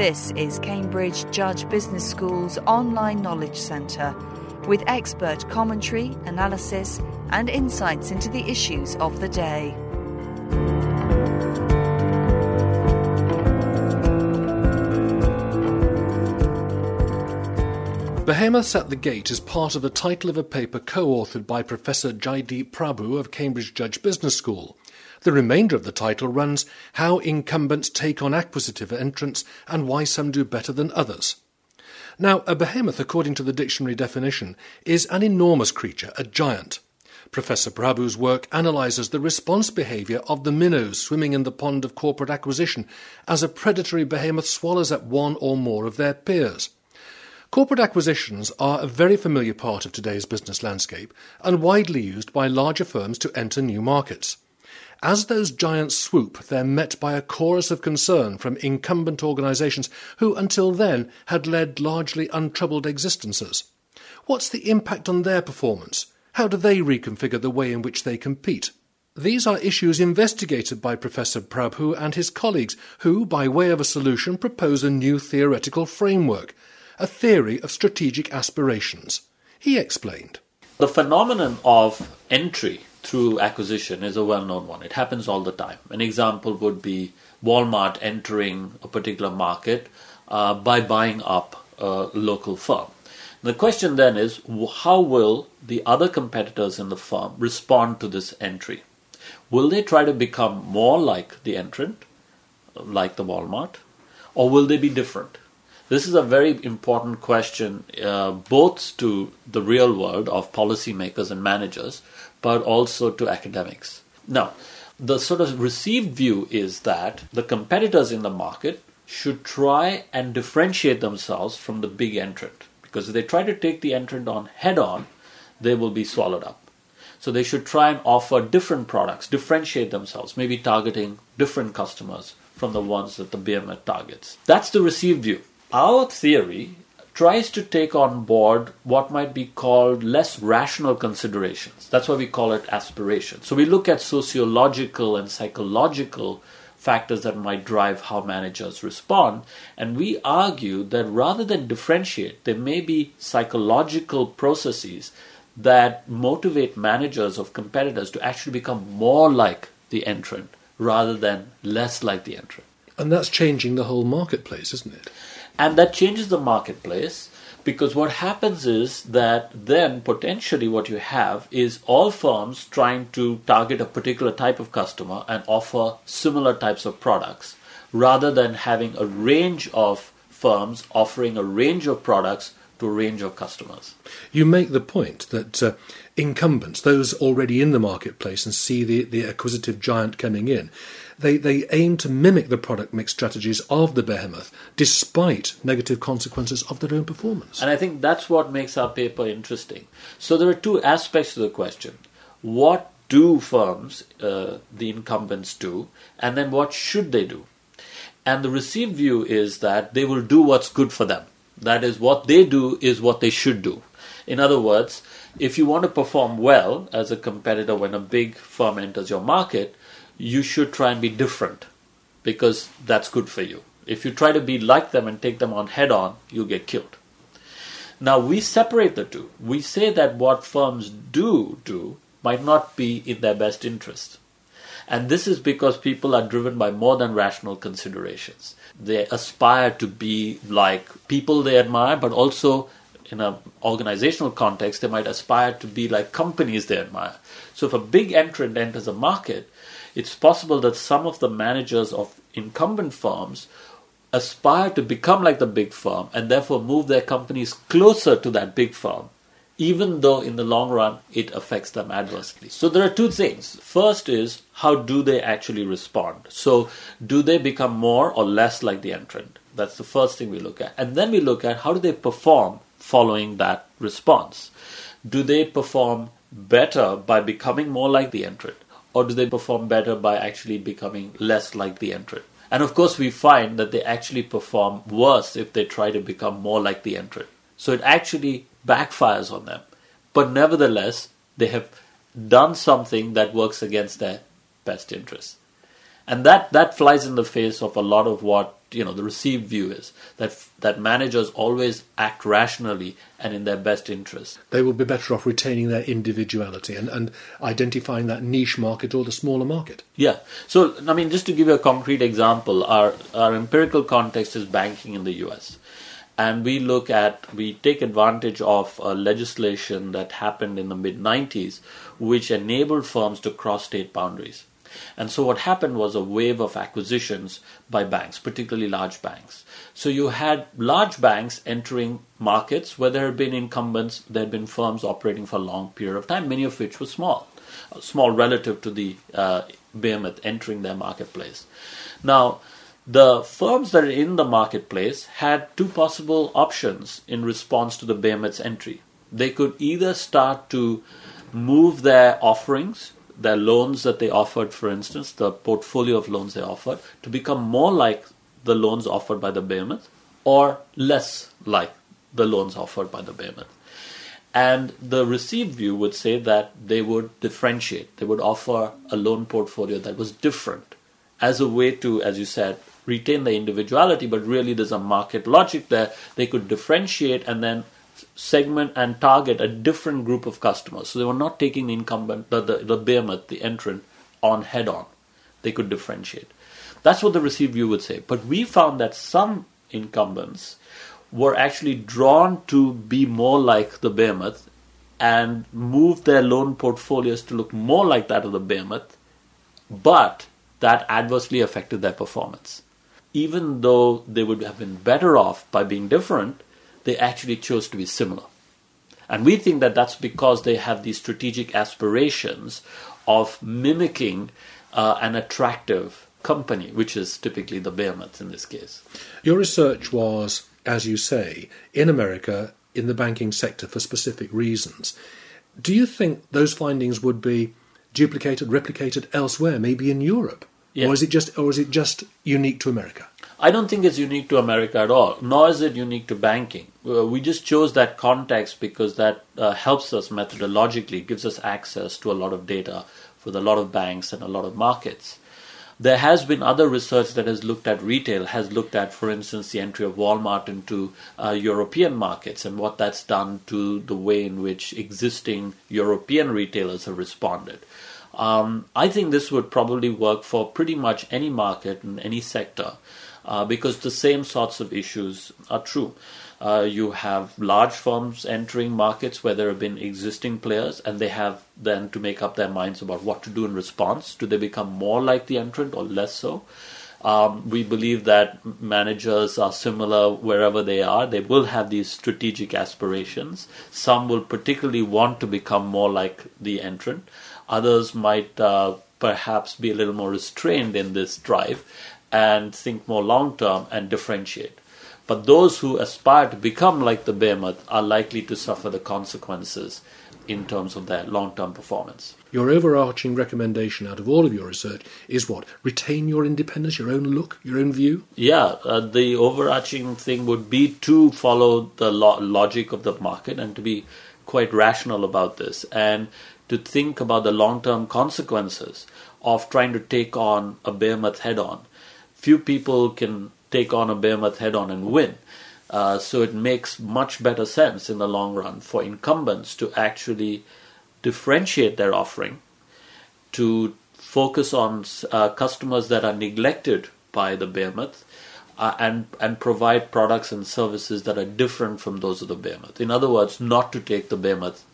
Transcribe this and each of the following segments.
This is Cambridge Judge Business School's online knowledge centre with expert commentary, analysis, and insights into the issues of the day. Behemoths at the Gate is part of the title of a paper co authored by Professor Jaideep Prabhu of Cambridge Judge Business School. The remainder of the title runs How Incumbents Take on Acquisitive Entrants and Why Some Do Better Than Others. Now, a behemoth, according to the dictionary definition, is an enormous creature, a giant. Professor Prabhu's work analyzes the response behavior of the minnows swimming in the pond of corporate acquisition as a predatory behemoth swallows up one or more of their peers. Corporate acquisitions are a very familiar part of today's business landscape and widely used by larger firms to enter new markets. As those giants swoop, they're met by a chorus of concern from incumbent organisations who, until then, had led largely untroubled existences. What's the impact on their performance? How do they reconfigure the way in which they compete? These are issues investigated by Professor Prabhu and his colleagues, who, by way of a solution, propose a new theoretical framework a theory of strategic aspirations. He explained. The phenomenon of entry through acquisition is a well known one. It happens all the time. An example would be Walmart entering a particular market uh, by buying up a local firm. The question then is how will the other competitors in the firm respond to this entry? Will they try to become more like the entrant, like the Walmart, or will they be different? This is a very important question, uh, both to the real world of policymakers and managers, but also to academics. Now, the sort of received view is that the competitors in the market should try and differentiate themselves from the big entrant. Because if they try to take the entrant on head on, they will be swallowed up. So they should try and offer different products, differentiate themselves, maybe targeting different customers from the ones that the behemoth targets. That's the received view. Our theory tries to take on board what might be called less rational considerations. That's why we call it aspiration. So we look at sociological and psychological factors that might drive how managers respond. And we argue that rather than differentiate, there may be psychological processes that motivate managers of competitors to actually become more like the entrant rather than less like the entrant. And that's changing the whole marketplace, isn't it? And that changes the marketplace because what happens is that then potentially what you have is all firms trying to target a particular type of customer and offer similar types of products rather than having a range of firms offering a range of products to a range of customers. You make the point that uh, incumbents, those already in the marketplace and see the, the acquisitive giant coming in, they, they aim to mimic the product mix strategies of the behemoth despite negative consequences of their own performance. And I think that's what makes our paper interesting. So there are two aspects to the question. What do firms, uh, the incumbents, do? And then what should they do? And the received view is that they will do what's good for them. That is, what they do is what they should do. In other words, if you want to perform well as a competitor when a big firm enters your market, you should try and be different because that's good for you. If you try to be like them and take them on head on, you'll get killed. Now we separate the two. We say that what firms do do might not be in their best interest. And this is because people are driven by more than rational considerations. They aspire to be like people they admire, but also in an organizational context, they might aspire to be like companies they admire. So if a big entrant enters a market, it's possible that some of the managers of incumbent firms aspire to become like the big firm and therefore move their companies closer to that big firm, even though in the long run it affects them adversely. So there are two things. First is how do they actually respond? So do they become more or less like the entrant? That's the first thing we look at. And then we look at how do they perform following that response? Do they perform better by becoming more like the entrant? Or do they perform better by actually becoming less like the entrant? And of course, we find that they actually perform worse if they try to become more like the entrant. So it actually backfires on them. But nevertheless, they have done something that works against their best interests. And that, that flies in the face of a lot of what you know the received view is that that managers always act rationally and in their best interest. They will be better off retaining their individuality and, and identifying that niche market or the smaller market. Yeah. So I mean, just to give you a concrete example, our our empirical context is banking in the U.S. And we look at, we take advantage of legislation that happened in the mid 90s, which enabled firms to cross state boundaries. And so what happened was a wave of acquisitions by banks, particularly large banks. So you had large banks entering markets where there had been incumbents, there had been firms operating for a long period of time, many of which were small, small relative to the uh, behemoth entering their marketplace. Now, the firms that are in the marketplace had two possible options in response to the behemoth's entry. They could either start to move their offerings their loans that they offered, for instance, the portfolio of loans they offered, to become more like the loans offered by the behemoth or less like the loans offered by the behemoth. And the received view would say that they would differentiate. They would offer a loan portfolio that was different as a way to, as you said, retain the individuality, but really there's a market logic there. They could differentiate and then segment and target a different group of customers. So they were not taking the incumbent, the, the, the behemoth, the entrant, on head on. They could differentiate. That's what the received view would say. But we found that some incumbents were actually drawn to be more like the behemoth and move their loan portfolios to look more like that of the behemoth, but that adversely affected their performance. Even though they would have been better off by being different, they actually chose to be similar. And we think that that's because they have these strategic aspirations of mimicking uh, an attractive company, which is typically the behemoth in this case. Your research was, as you say, in America in the banking sector for specific reasons. Do you think those findings would be duplicated, replicated elsewhere, maybe in Europe? Yeah. Or is it just or is it just unique to America? I don't think it's unique to America at all, nor is it unique to banking. Uh, we just chose that context because that uh, helps us methodologically, gives us access to a lot of data for a lot of banks and a lot of markets. There has been other research that has looked at retail, has looked at, for instance, the entry of Walmart into uh, European markets and what that's done to the way in which existing European retailers have responded. Um, I think this would probably work for pretty much any market in any sector uh, because the same sorts of issues are true. Uh, you have large firms entering markets where there have been existing players, and they have then to make up their minds about what to do in response. Do they become more like the entrant or less so? Um, we believe that managers are similar wherever they are. They will have these strategic aspirations. Some will particularly want to become more like the entrant. Others might uh, perhaps be a little more restrained in this drive and think more long term and differentiate. But those who aspire to become like the behemoth are likely to suffer the consequences in terms of their long term performance. Your overarching recommendation out of all of your research is what? Retain your independence, your own look, your own view? Yeah, uh, the overarching thing would be to follow the lo- logic of the market and to be quite rational about this and to think about the long term consequences of trying to take on a behemoth head on few people can take on a behemoth head on and win. Uh, so it makes much better sense in the long run for incumbents to actually differentiate their offering, to focus on uh, customers that are neglected by the behemoth, uh, and and provide products and services that are different from those of the behemoth. In other words, not to take the behemoth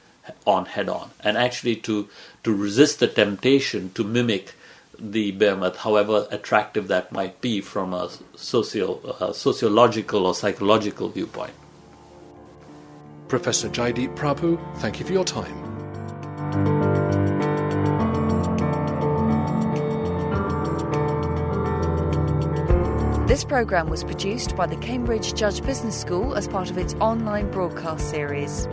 on head on, and actually to to resist the temptation to mimic the behemoth, however attractive that might be from a socio, uh, sociological or psychological viewpoint. Professor Jaideep Prabhu, thank you for your time. This programme was produced by the Cambridge Judge Business School as part of its online broadcast series.